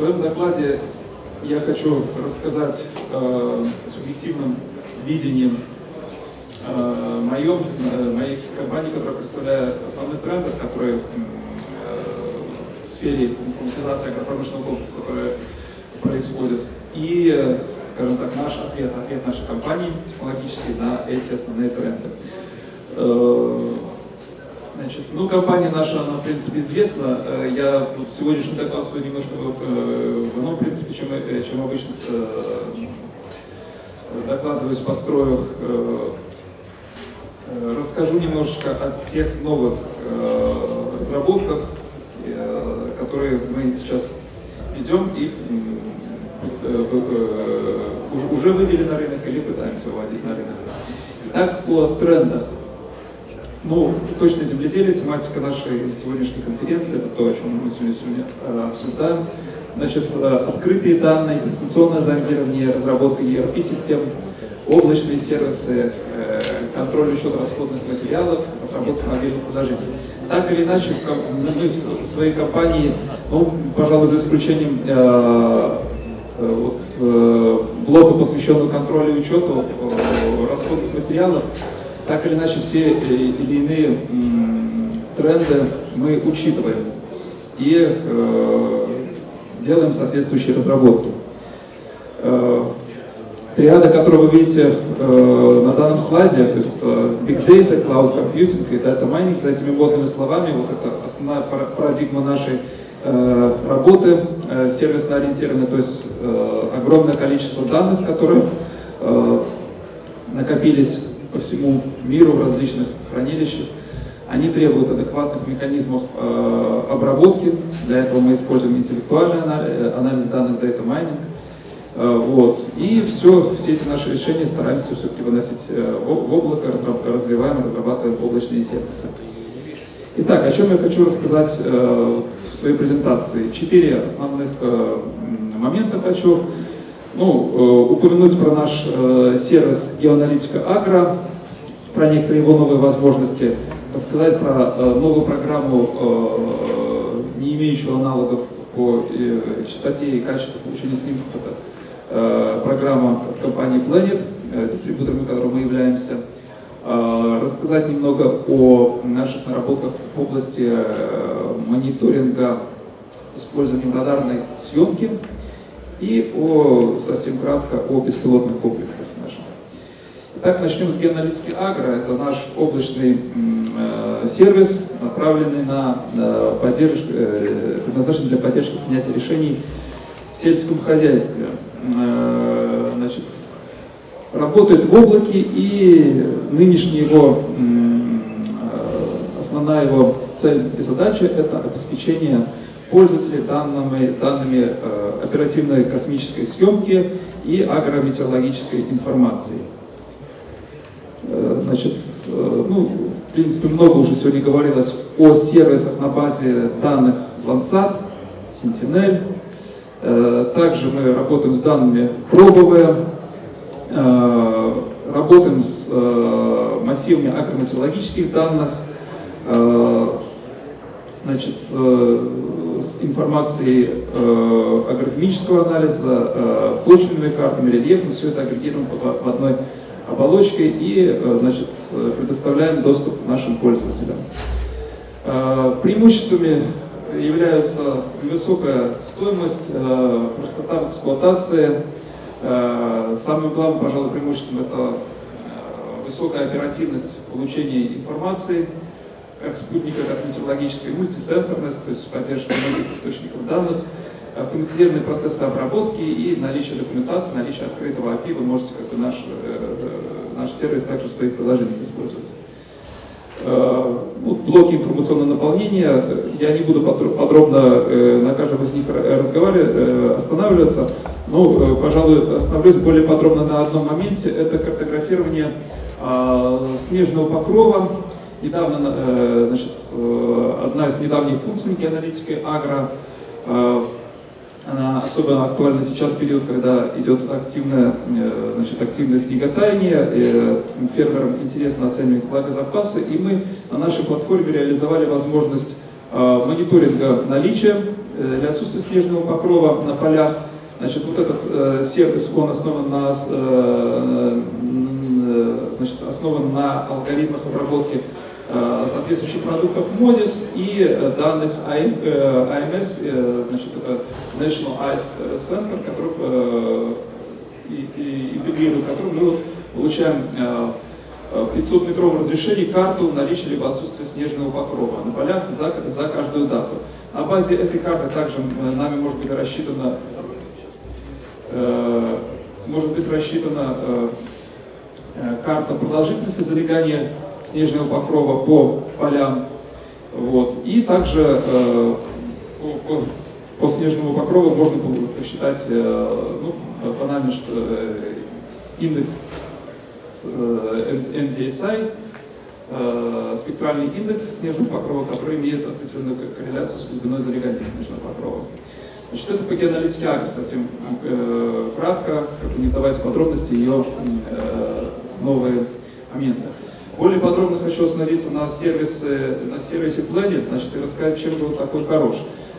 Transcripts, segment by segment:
своем докладе я хочу рассказать э, субъективным видением э, моем, э, моей компании, которая представляет основные тренды, которые э, в сфере информатизации агропромышленного комплекса которые происходят. И, скажем так, наш ответ, ответ нашей компании технологический на эти основные тренды. Э, Значит, ну, компания наша, она, в принципе, известна. Э, я вот сегодняшний доклад свой немножко э, в ином принципе, чем, э, чем обычно докладываюсь, построю. Расскажу немножечко о тех новых разработках, которые мы сейчас ведем и уже вывели на рынок или пытаемся выводить на рынок. Итак, о трендах. Ну, точно земледелие, тематика нашей сегодняшней конференции, это то, о чем мы сегодня, сегодня э, обсуждаем. Значит, э, открытые данные, дистанционное зондирование, разработка ERP-систем, облачные сервисы, э, контроль учет расходных материалов, разработка мобильных приложений. Так или иначе, мы в своей компании, ну, пожалуй, за исключением э, э вот, э, блока, посвященного контролю и учету э, расходных материалов, так или иначе все э, или иные тренды мы учитываем и э, делаем соответствующие разработки. Э, триада, которую вы видите э, на данном слайде, то есть э, Big Data, Cloud Computing и Data Mining, за этими модными словами, вот это основная парадигма нашей э, работы, э, сервисно ориентированная, то есть э, огромное количество данных, которые э, накопились по всему миру в различных хранилищах. Они требуют адекватных механизмов э, обработки. Для этого мы используем интеллектуальный анализ, анализ данных, data mining. Э, вот. И все, все эти наши решения стараемся все-таки выносить э, в, в облако, развиваем и разрабатываем облачные сервисы. Итак, о чем я хочу рассказать э, в своей презентации. Четыре основных э, момента хочу ну, э, упомянуть про наш э, сервис геоаналитика Агро, про некоторые его новые возможности, рассказать про э, новую программу, не имеющую аналогов по частоте и качеству получения снимков. Это программа от компании Planet, дистрибьютором которой мы являемся. Рассказать немного о наших наработках в области мониторинга использования радарной съемки и о, совсем кратко о беспилотных комплексах Итак, начнем с геоаналитики Агро. Это наш облачный э, сервис, направленный на э, поддержку, э, предназначенный для поддержки принятия решений в сельском хозяйстве. Э, значит, работает в облаке и нынешняя его, э, основная его цель и задача это обеспечение пользователей данными, данными э, оперативной космической съемки и агрометеорологической информации. Значит, э, ну, в принципе, много уже сегодня говорилось о сервисах на базе данных Landsat, Sentinel. Э, также мы работаем с данными пробовые, э, работаем с массивами агрометеорологических данных, значит, с информацией агрохимического анализа, почвенными картами, рельефом, все это агрегируем в одной оболочке и э, значит, предоставляем доступ нашим пользователям. Э, преимуществами являются высокая стоимость, э, простота в эксплуатации. Э, самым главным, пожалуй, преимуществом это э, высокая оперативность получения информации – как спутника, как метеорологическая мультисенсорность, то есть поддержка многих источников данных, автоматизированные процессы обработки и наличие документации, наличие открытого API. Вы можете как бы наш, э, наш сервис также в своих приложениях использовать. Э, ну, блоки информационного наполнения. Я не буду подробно э, на каждом из них разговаривать, останавливаться, но, пожалуй, остановлюсь более подробно на одном моменте. Это картографирование снежного покрова, Недавно, э, значит, э, одна из недавних функций геоаналитики агро, э, она особенно актуальна сейчас, в период, когда идет активное, значит, активное снеготаяние, фермерам интересно оценивать влагозапасы, и мы на нашей платформе реализовали возможность мониторинга наличия или отсутствия снежного покрова на полях. Значит, вот этот сервис, он основан на, значит, основан на алгоритмах обработки соответствующих продуктов MODIS и данных AMS, значит, это National Ice Center, который интегрирует, который мы получаем в 500-метровом разрешении карту наличия либо отсутствия снежного покрова на полях за, за каждую дату. На базе этой карты также нами может быть рассчитана, э, может быть рассчитана э, э, карта продолжительности залегания снежного покрова по полям. Вот. И также э, по, по снежному покрову можно посчитать э, ну, банально, что э, индекс NDSI, э, спектральный индекс снежного покрова, который имеет определенную корреляцию с глубиной залегания снежного покрова. Значит, это по геоаналитике Агри, совсем э, кратко, как бы не давать подробности ее э, новые моменты. Более подробно хочу остановиться на сервисе, на сервисе Planet, значит, и рассказать, чем же он такой хорош.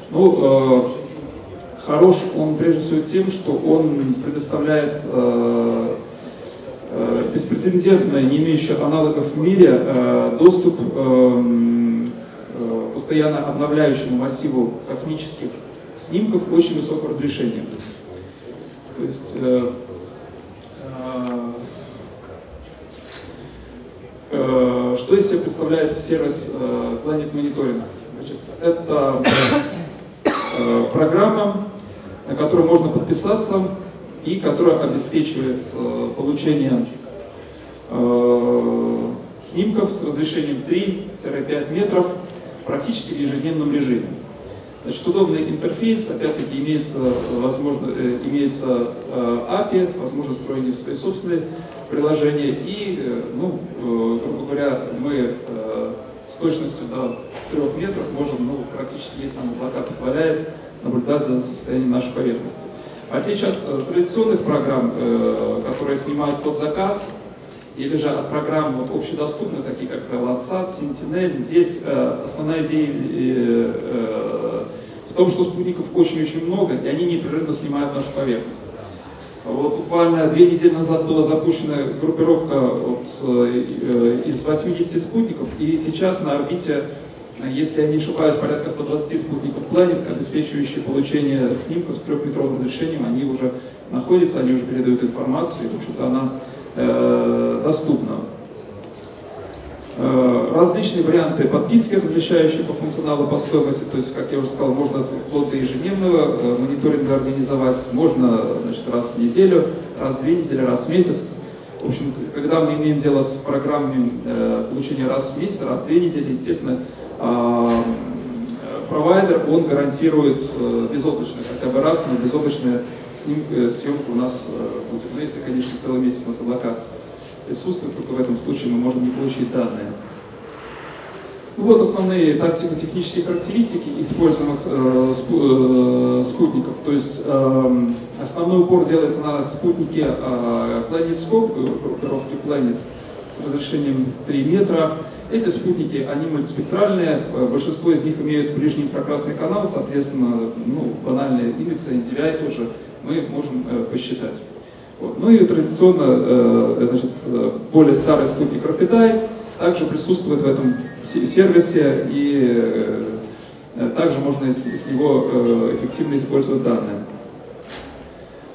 Ну, э, хорош он прежде всего тем, что он предоставляет э, Э, беспрецедентно, не имеющая аналогов в мире, э, доступ эм, э, постоянно обновляющему массиву космических снимков очень высокого разрешения. То есть что из себя представляет сервис Planet Monitoring? Значит, это программа, на которую можно подписаться и которая обеспечивает э, получение э, снимков с разрешением 3-5 метров практически в ежедневном режиме. Значит, удобный интерфейс, опять-таки имеется, возможно, э, имеется э, API, возможность строения своей собственной приложения и, э, ну, э, грубо говоря, мы э, с точностью до 3 метров можем, ну, практически, если нам облака позволяет, наблюдать за состоянием нашей поверхности. В отличие от традиционных программ, которые снимают под заказ, или же от программ вот, общедоступных, такие как Landsat, Sentinel, здесь основная идея в том, что спутников очень-очень много, и они непрерывно снимают нашу поверхность. Вот буквально две недели назад была запущена группировка вот, из 80 спутников, и сейчас на орбите если я не ошибаюсь, порядка 120 спутников Planet, обеспечивающие получение снимков с трехметровым разрешением, они уже находятся, они уже передают информацию, и, в общем-то, она э, доступна. Э, различные варианты подписки, различающие по функционалу, по стоимости, то есть, как я уже сказал, можно вплоть до ежедневного э, мониторинга организовать, можно значит, раз в неделю, раз в две недели, раз в месяц. В общем, когда мы имеем дело с программами э, получения раз в месяц, раз в две недели, естественно, а, провайдер, он гарантирует безоблачную, хотя бы раз, но безоблачная съемка у нас будет. Но если, конечно, целый месяц у нас облака присутствуют, только в этом случае мы можем не получить данные. Вот основные тактико-технические характеристики используемых э, спутников. То есть э, основной упор делается на спутнике э, PlanetScope, группировки Planet с разрешением 3 метра. Эти спутники, они мультиспектральные, э, большинство из них имеют ближний инфракрасный канал, соответственно, ну, банальные индексы NDVI тоже мы можем э, посчитать. Вот. Ну и традиционно, э, значит, более старый спутник Rapidae также присутствует в этом сервисе, и также можно с него эффективно использовать данные.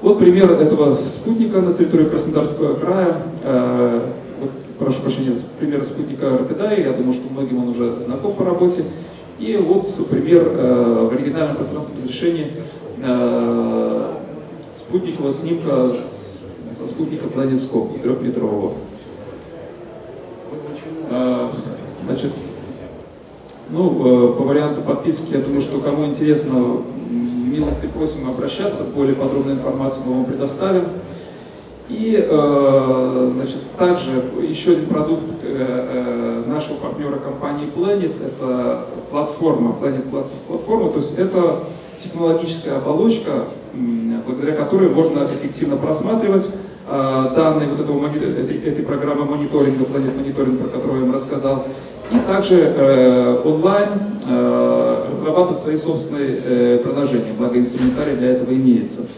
Вот пример этого спутника на территории Краснодарского края прошу прощения, пример спутника Рапидай, я думаю, что многим он уже знаком по работе. И вот пример э, в оригинальном пространственном разрешении э, спутникового снимка с, со спутника PlanetScope трехметрового. Э, значит, ну, э, по варианту подписки, я думаю, что кому интересно, милости просим обращаться, более подробную информацию мы вам предоставим. И э, значит, также еще один продукт э, нашего партнера компании Planet, это платформа, Planet платформа, то есть это технологическая оболочка, благодаря которой можно эффективно просматривать данные вот этого, этой, этой программы мониторинга, Planet Monitoring, про которую я вам рассказал, И также онлайн разрабатывать свои собственные приложения, благо инструментарий для этого имеется.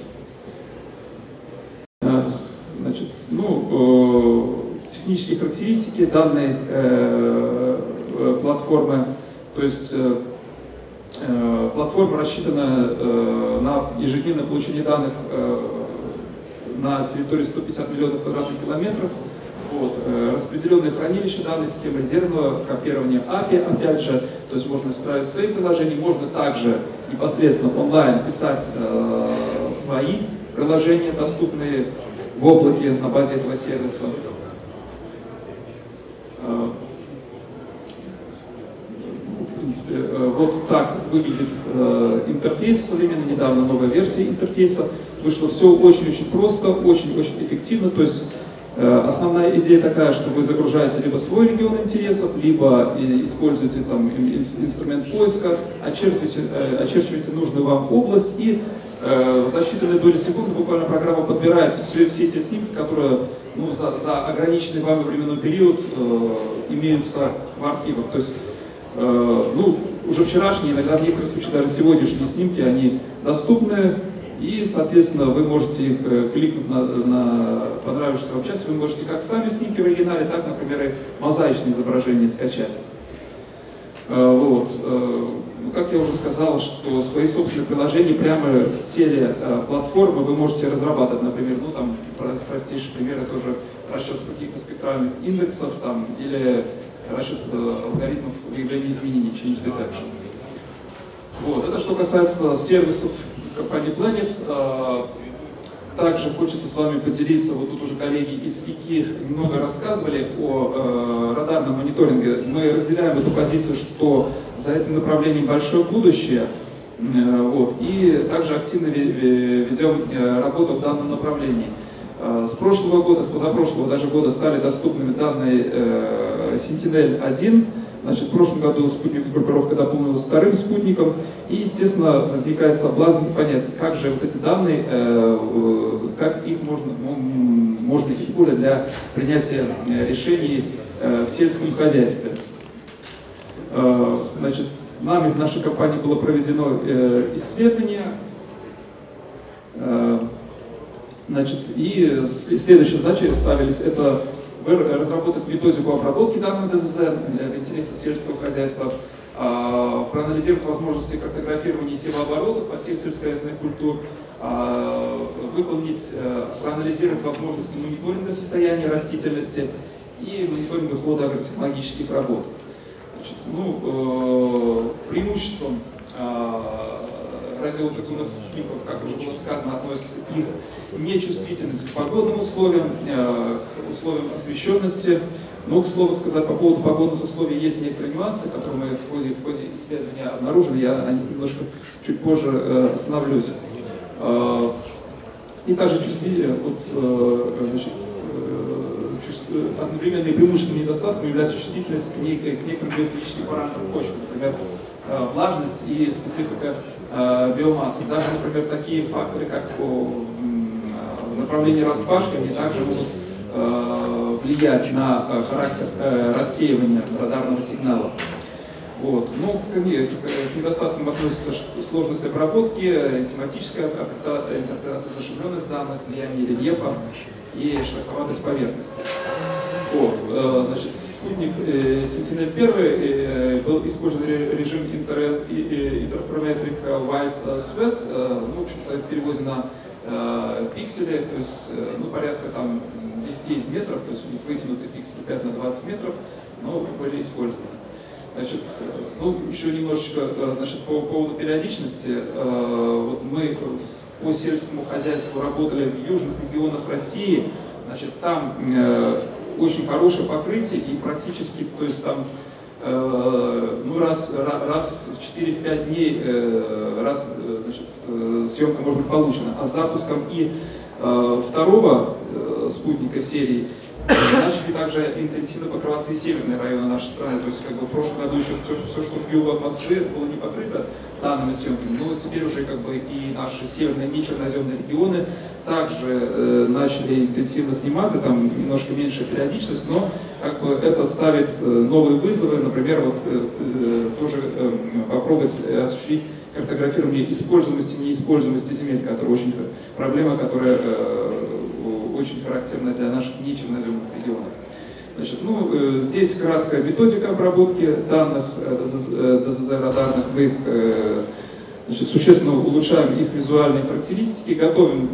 Значит, ну, технические характеристики данной платформы, то есть Э, платформа рассчитана э, на ежедневное получение данных э, на территории 150 миллионов квадратных километров. Вот, распределенное хранилище данных, система резервного копирования API, опять же, то есть можно встраивать свои приложения, можно также непосредственно онлайн писать э, свои приложения, доступные в облаке на базе этого сервиса. принципе, э, вот так выглядит э, интерфейс современный, недавно новая версия интерфейса. Вышло все очень-очень просто, очень-очень эффективно. То есть э, основная идея такая, что вы загружаете либо свой регион интересов, либо используете там инструмент поиска, очерчиваете, очерчиваете нужную вам область и за считанные доли секунды буквально программа подбирает все, все эти снимки, которые ну, за, за ограниченный вами временной период э, имеются в архивах. То есть Э, ну, уже вчерашние, иногда в некоторых даже сегодняшние снимки, они доступны, и, соответственно, вы можете их, э, кликнув на, на понравившуюся вам часть, вы можете как сами снимки в оригинале, так, например, и мозаичные изображения скачать. Э, вот. Ну, как я уже сказал, что свои собственные приложения прямо в теле платформы вы можете разрабатывать, например, ну там простейший пример, это уже расчет каких-то спектральных индексов там, или расчет э, алгоритмов выявления изменений, change detection. Вот. Это что касается сервисов компании Planet. Э, также хочется с вами поделиться, вот тут уже коллеги из ИКИ немного рассказывали о э, радарном мониторинге. Мы разделяем эту позицию, что за этим направлением большое будущее. Э, вот, и также активно ведем э, работу в данном направлении. Э, с прошлого года, с позапрошлого даже года стали доступными данные э, Sentinel-1. Значит, в прошлом году спутниковая группировка дополнилась вторым спутником. И, естественно, возникает соблазн понять, как же вот эти данные, э, как их можно, можно использовать для принятия решений в сельском хозяйстве. Значит, нами в нашей компании было проведено исследование Значит, и следующие задачи ставились, это разработать методику обработки данных ДЗЗ для интересов сельского хозяйства, а, проанализировать возможности картографирования севооборотов по всех сельскохозяйственных культур, а, выполнить, э, проанализировать возможности мониторинга состояния растительности и мониторинга хода агротехнологических работ. Значит, ну, э, преимуществом а, радиолокационных снимков, как уже было сказано, относится их нечувствительность к погодным условиям, э, к условиям освещенности. Но, к слову сказать, по поводу погодных условий есть некоторые нюансы, которые мы в ходе, в ходе исследования обнаружили. Я о них немножко чуть позже э, остановлюсь. Э, и также чувствительность, вот, значит, одновременным преимущественным недостатком является чувствительность к, к некоторым биофизическим параметрам почвы, например, влажность и специфика биомассы. Даже, например, такие факторы, как направление распашки, они также могут э, влиять на э, характер э, рассеивания радарного сигнала. Вот. Ну, к, к недостаткам относятся сложность обработки, тематическая интерпретация зашибленность данных, влияние рельефа и шероховатость поверхности. Вот. Значит, спутник Sentinel-1 был использован режим Interferometric White Sweats, ну, в общем-то, в переводе на э, пикселей, то есть э, ну, порядка там 10 метров, то есть у них вытянутый пиксель 5 на 20 метров, но были использованы. Значит, ну, еще немножечко, э, значит, по поводу периодичности. Э, вот мы по сельскому хозяйству работали в южных регионах России. Значит, там э, очень хорошее покрытие и практически, то есть там Э, ну, раз, раз в 4-5 дней э, раз, э, значит, съемка может быть получена. А с запуском и второго спутника серии начали также интенсивно покрываться и северные районы нашей страны. То есть как бы в прошлом году еще все, все что к югу от Москвы, это было не покрыто данными съемками. Но теперь уже как бы и наши северные нечерноземные регионы также э, начали интенсивно сниматься, там немножко меньшая периодичность, но как бы это ставит э, новые вызовы, например, вот э, э, тоже э, попробовать осуществить картографирование используемости и неиспользуемости земель, которая очень проблема, которая э, очень характерна для наших нечерноземных регионов. Значит, ну, э, здесь краткая методика обработки данных э, ДЗЗ-радарных. Мы их э, значит, существенно улучшаем их визуальные характеристики, готовим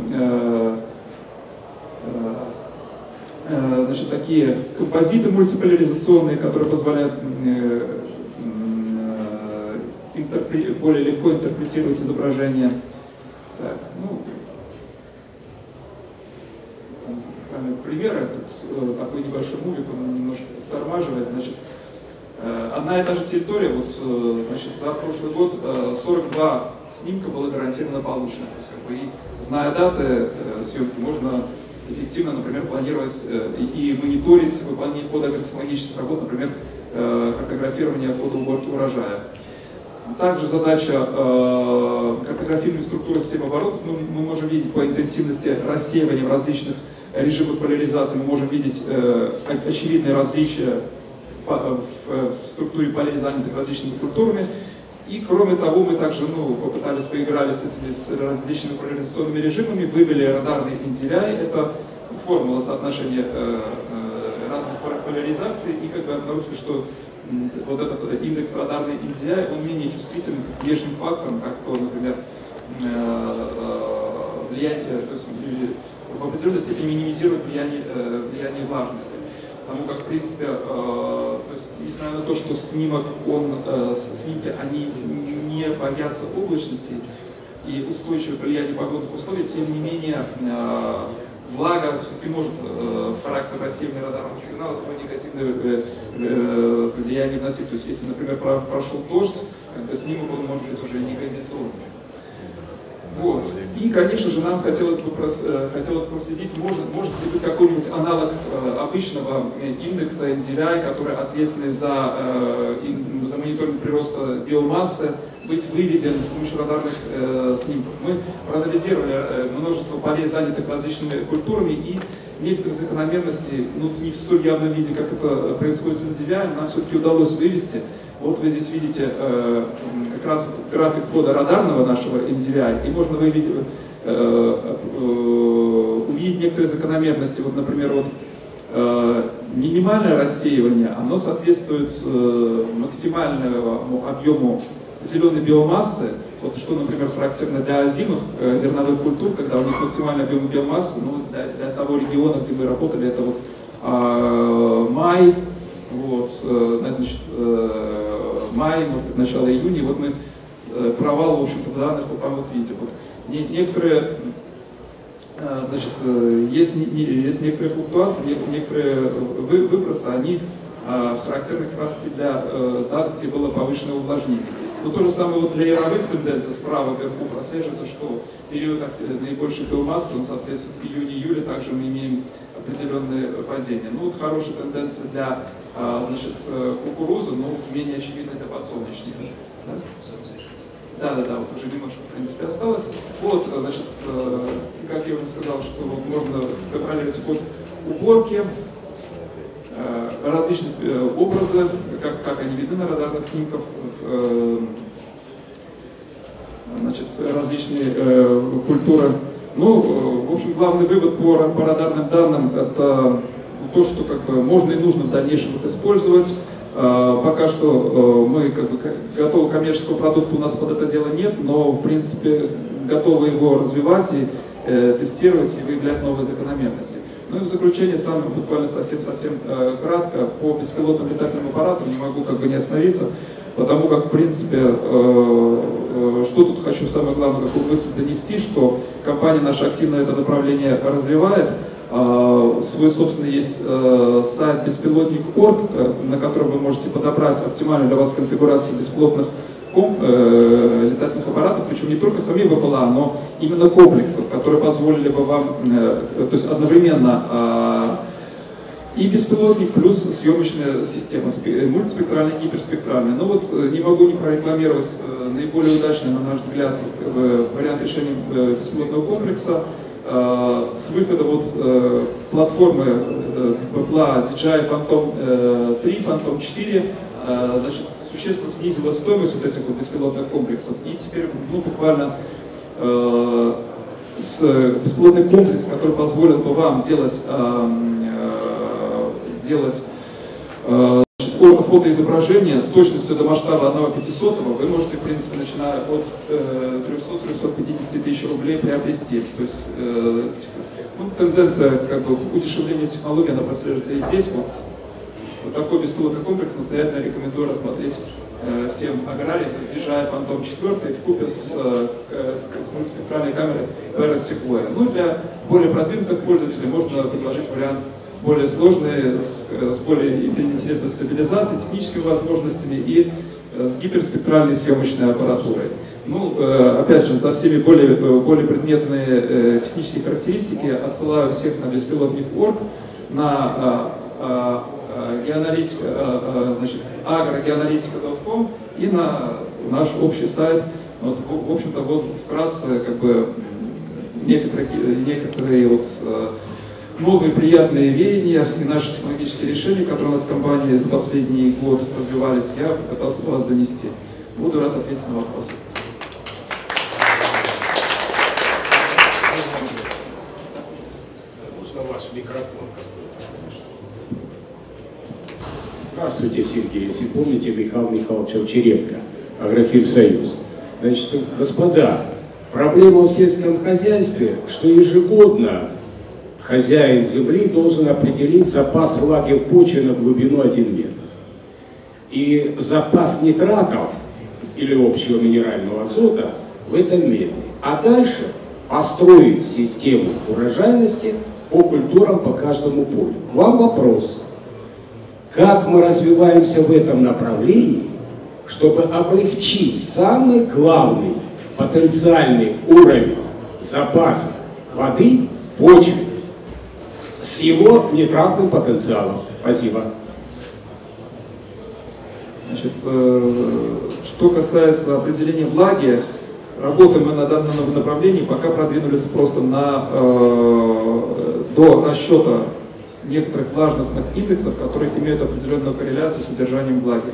значит, такие композиты мультиполяризационные, которые позволяют более легко интерпретировать изображение. Так, ну, примеры. Тут такой небольшой мувик, он немножко тормаживает. Значит, Э, одна и та же территория, вот, э, значит, за прошлый год 42 э, снимка было гарантированно получено. То есть, как бы, и, зная даты съемки, можно эффективно, например, планировать и мониторить выполнение подагротехнологических работ, например, картографирование уборки урожая. Также задача э, картографирования структуры системы оборотов. Мы, мы можем видеть по интенсивности рассеивания в различных режимах поляризации, мы можем видеть э, очевидные различия в структуре полей, занятых различными культурами. И кроме того, мы также ну, попытались, поиграли с этими с различными поляризационными режимами, вывели радарные NDVI, это формула соотношения э, э, разных поляризаций, и как бы обнаружили, что вот этот индекс радарный NDVI, он менее чувствителен к внешним факторам, как то, например, э, э, влияние, то есть в определенной степени минимизирует влияние, э, влияние влажности потому как, в принципе, э, то есть, несмотря на то, что снимок, он, э, снимки, они не боятся облачности и устойчивого влияния погодных условий, тем не менее, влага все-таки может в характер рассеивания радарного сигнала свое негативное влияние вносить. То есть, если, например, прошел дождь, снимок он может быть уже не кондиционный. Вот. И, конечно же, нам хотелось бы прос, э, хотелось проследить, может, может ли быть какой-нибудь аналог э, обычного индекса NDVI, который ответственный за, э, за мониторинг прироста биомассы, быть выведен с помощью радарных э, снимков. Мы проанализировали э, множество полей, занятых различными культурами, и некоторые закономерности, ну, не в столь явном виде, как это происходит с NDVI, нам все-таки удалось вывести. Вот вы здесь видите э, как раз вот график кода радарного нашего NDVI, и можно выявить, э, э, увидеть некоторые закономерности. Вот, например, вот э, минимальное рассеивание, оно соответствует э, максимальному объему зеленой биомассы, вот что, например, характерно для озимых э, зерновых культур, когда у них максимальный объем биомассы, ну, для, для того региона, где мы работали, это вот э, май, вот, э, значит, э, май, может начало июня, вот мы провал, в общем-то, в данных вот там вот видите. Вот, не, некоторые, значит, есть, не, есть некоторые флуктуации, некоторые вы, выбросы, они характерны как раз для дат, где было повышенное увлажнение. Но то же самое вот для яровых тенденций справа вверху прослеживается, что период наибольшей биомассы, он соответствует июне-июле, также мы имеем определенные падения. Ну вот хорошая тенденция для значит, э, кукурузы, но менее очевидно для подсолнечника. Да, да, да, вот уже немножко, в принципе, осталось. Вот, значит, э, как я уже сказал, что вот можно контролировать ход уборки, э, различные образы, как, как они видны на радарных снимках, значит, различные культуры. Ну, в общем, главный вывод по, по радарным данным – это то, что как бы можно и нужно в дальнейшем использовать. А, пока что э, мы как бы готового коммерческого продукта у нас под это дело нет, но в принципе готовы его развивать и э, тестировать и выявлять новые закономерности. Ну и в заключение, сам буквально совсем-совсем э, кратко, по беспилотным летательным аппаратам не могу как бы не остановиться, потому как, в принципе, что тут хочу самое главное, какую мысль донести, что компания наша активно это направление развивает, свой собственный есть э, сайт беспилотник.орг, э, на котором вы можете подобрать оптимальную для вас конфигурацию бесплотных э, летательных аппаратов, причем не только самих БПЛА, но именно комплексов, которые позволили бы вам, то есть одновременно И беспилотник плюс съемочная система, мультиспектральная, гиперспектральная. Ну вот не могу не прорекламировать наиболее удачный, на наш взгляд, вариант решения беспилотного комплекса с выхода вот платформы БПЛА DJI Phantom 3, Phantom 4, значит, существенно снизила стоимость вот этих вот беспилотных комплексов. И теперь ну, буквально с беспилотный комплекс, который позволил бы вам делать, э, делать э, фотоизображение с точностью до масштаба 1 500 вы можете, в принципе, начиная от э, 300-350 тысяч рублей приобрести. То есть э, ну, тенденция как бы, удешевления технологий, она прослеживается и здесь. Вот, вот такой беспилотный комплекс настоятельно рекомендую рассмотреть Э, всем аграриям, то есть DJI Phantom 4 в купе с, э, с, с мультиспектральной камерой Parrot Sequoia. Ну, для более продвинутых пользователей можно предложить вариант более сложный, с, с более интересной стабилизацией, техническими возможностями и э, с гиперспектральной съемочной аппаратурой. Ну, опять же, за всеми более, более предметные технические характеристики отсылаю всех на беспилотник.org, на геоаналитика, значит, agrogеоаналитика.com и на наш общий сайт. Вот, в общем-то, вот вкратце как бы некоторые, некоторые вот, э, новые приятные веяния и наши технологические решения, которые у нас в компании за последний год развивались, я попытался до вас донести. Буду рад ответить на вопросы. Микрофон? Здравствуйте, Сергей. Если помните, Михаил Михайлович Овчаренко, Агрофир Союз. Значит, господа, проблема в сельском хозяйстве, что ежегодно хозяин земли должен определить запас влаги в почве на глубину 1 метр. И запас нитратов или общего минерального азота в этом метре. А дальше построить систему урожайности по культурам по каждому полю. Вам вопрос. Как мы развиваемся в этом направлении, чтобы облегчить самый главный потенциальный уровень запаса воды почвы с его нитратным потенциалом. Спасибо. Значит, э, что касается определения влаги, работаем мы на данном направлении, пока продвинулись просто на, э, до расчета некоторых влажностных индексов, которые имеют определенную корреляцию с содержанием влаги.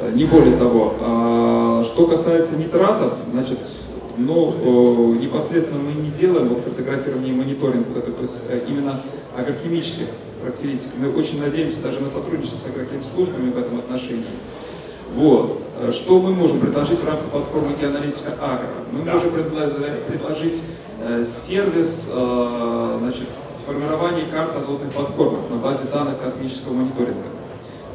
Э, не более того. А, что касается нитратов, значит, ну, непосредственно мы не делаем вот картографирование и мониторинг, вот это, то есть э, именно агрохимических характеристик. Мы очень надеемся даже на сотрудничество с агрохимслужбами в этом отношении. Вот. Э, что мы можем предложить в рамках платформы Геоаналитика Агро? Мы да. можем предложить сервис значит, формирование карт азотных подкормок на базе данных космического мониторинга.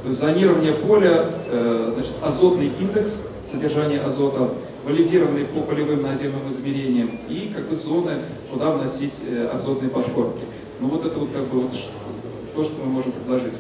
То есть зонирование поля, э, значит, азотный индекс содержания азота, валидированный по полевым наземным измерениям и как бы зоны, куда вносить э, азотные подкормки. Ну вот это вот как бы вот то, что мы можем предложить.